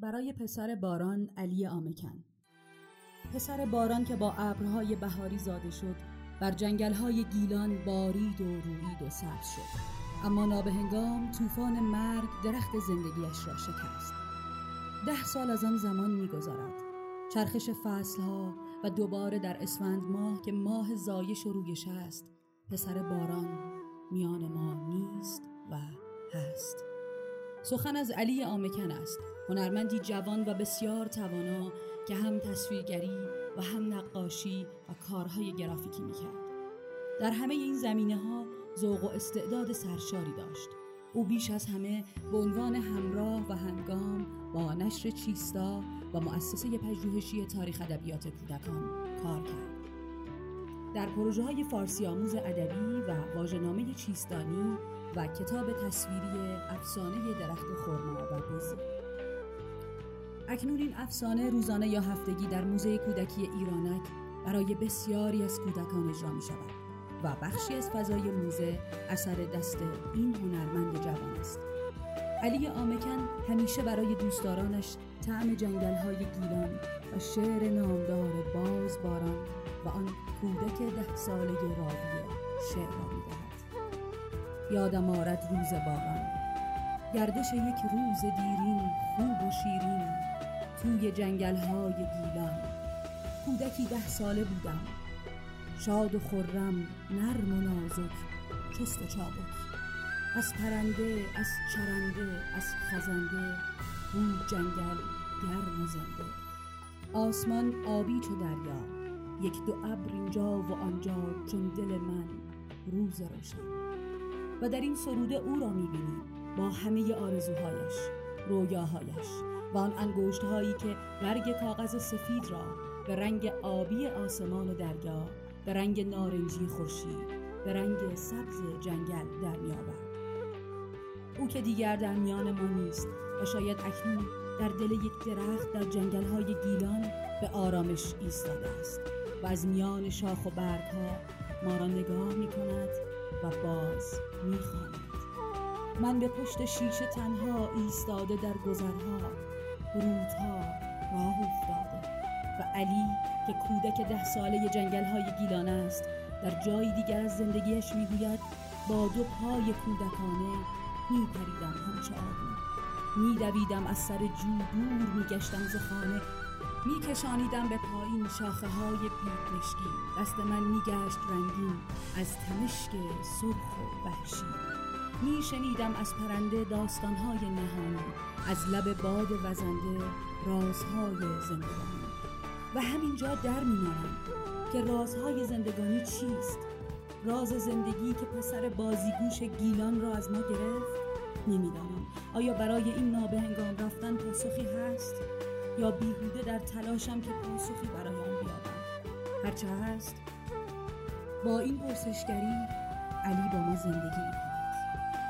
برای پسر باران علی آمکن. پسر باران که با ابرهای بهاری زاده شد بر جنگلهای گیلان بارید و روید و سبز شد. اما نابهنگام طوفان مرگ درخت زندگیش را شکست. ده سال از آن زمان میگذرد. چرخش فصلها و دوباره در اسفند ماه که ماه زایش و رویش است پسر باران میان سخن از علی آمکن است. هنرمندی جوان و بسیار توانا که هم تصویرگری و هم نقاشی و کارهای گرافیکی می‌کرد. در همه این زمینه ها ذوق و استعداد سرشاری داشت. او بیش از همه به عنوان همراه و هنگام با نشر چیستا و مؤسسه پژوهشی تاریخ ادبیات کودکان کار کرد. در پروژه های فارسی آموز ادبی و واژه‌نامه چیستانی و کتاب تصویری افسانه درخت خرما و بوزی اکنون این افسانه روزانه یا هفتگی در موزه کودکی ایرانک برای بسیاری از کودکان اجرا می شود و بخشی از فضای موزه اثر دست این هنرمند جوان است. علی آمکن همیشه برای دوستدارانش طعم جنگل های گیلان و شعر نامدار باز باران و آن کودک ده ساله راوی شعر را می‌دهد. یادم آرد روز باران گردش یک روز دیرین خوب و شیرین توی جنگل های گیلان. کودکی ده ساله بودم. شاد و خرم نرم و نازک چست و چابک. از پرنده از چرنده از خزنده بود جنگل گرم و زنده آسمان آبی چو دریا یک دو ابر اینجا و آنجا چون دل من روز روشن. و در این سروده او را می‌بینیم با همه آرزوهایش رویاهایش و آن انگشت هایی که برگ کاغذ سفید را به رنگ آبی آسمان و دریا به رنگ نارنجی خورشید به رنگ سبز جنگل در میآورد او که دیگر در میان ما نیست و شاید اکنون در دل یک درخت در جنگل های گیلان به آرامش ایستاده است و از میان شاخ و برگ ها ما را نگاه می کند و باز می من به پشت شیشه تنها ایستاده در گذرها رودها راه افتاده و علی که کودک ده ساله جنگل های گیلان است در جای دیگر از زندگیش می‌گوید با دو پای کودکانه میپریدم همچه آبی میدویدم از سر جو دور میگشتم ز خانه. میکشانیدم به پایین شاخه های پیت مشکی دست من میگشت رنگین از تمشک سرخ و وحشی. میشنیدم از پرنده داستانهای نهانی از لب باد وزنده رازهای زندگانی. و همینجا در میمانم که رازهای زندگانی چیست؟ راز زندگی که پسر بازیگوش گیلان را از ما گرفت؟ نمی‌دانم. آیا برای این نابهنگام رفتن پاسخی هست؟ یا بیهوده در تلاشم که پاسخی برای آن بیابم؟ هرچه هست با این پرسشگری علی با ما زندگی می‌کند.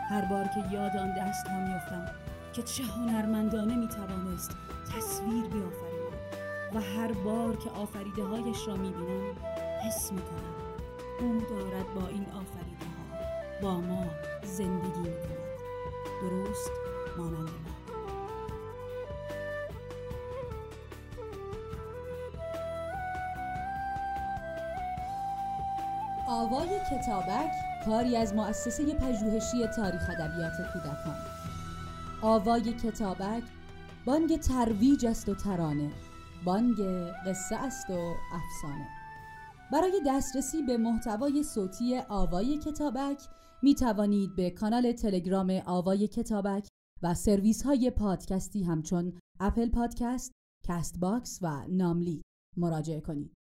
هر بار که یاد آن دست ها میافتم که چه هنرمندانه می‌توانست تصویر بیافریند و هر بار که آفریده هایش را می‌بینم حس می‌کنم او دارد با این آفریده ها با ما زندگی می‌کند. درست مانند ما آوای کتابک کاری از مؤسسه پژوهشی تاریخ ادبیات کودکان. آوای کتابک بانگ ترویج است و ترانه بانگ قصه است و افسانه. برای دسترسی به محتوای صوتی آوای کتابک می توانید به کانال تلگرام آوای کتابک و سرویس های پادکستی همچون Apple Podcast، Castbox و ناملیک مراجعه کنید.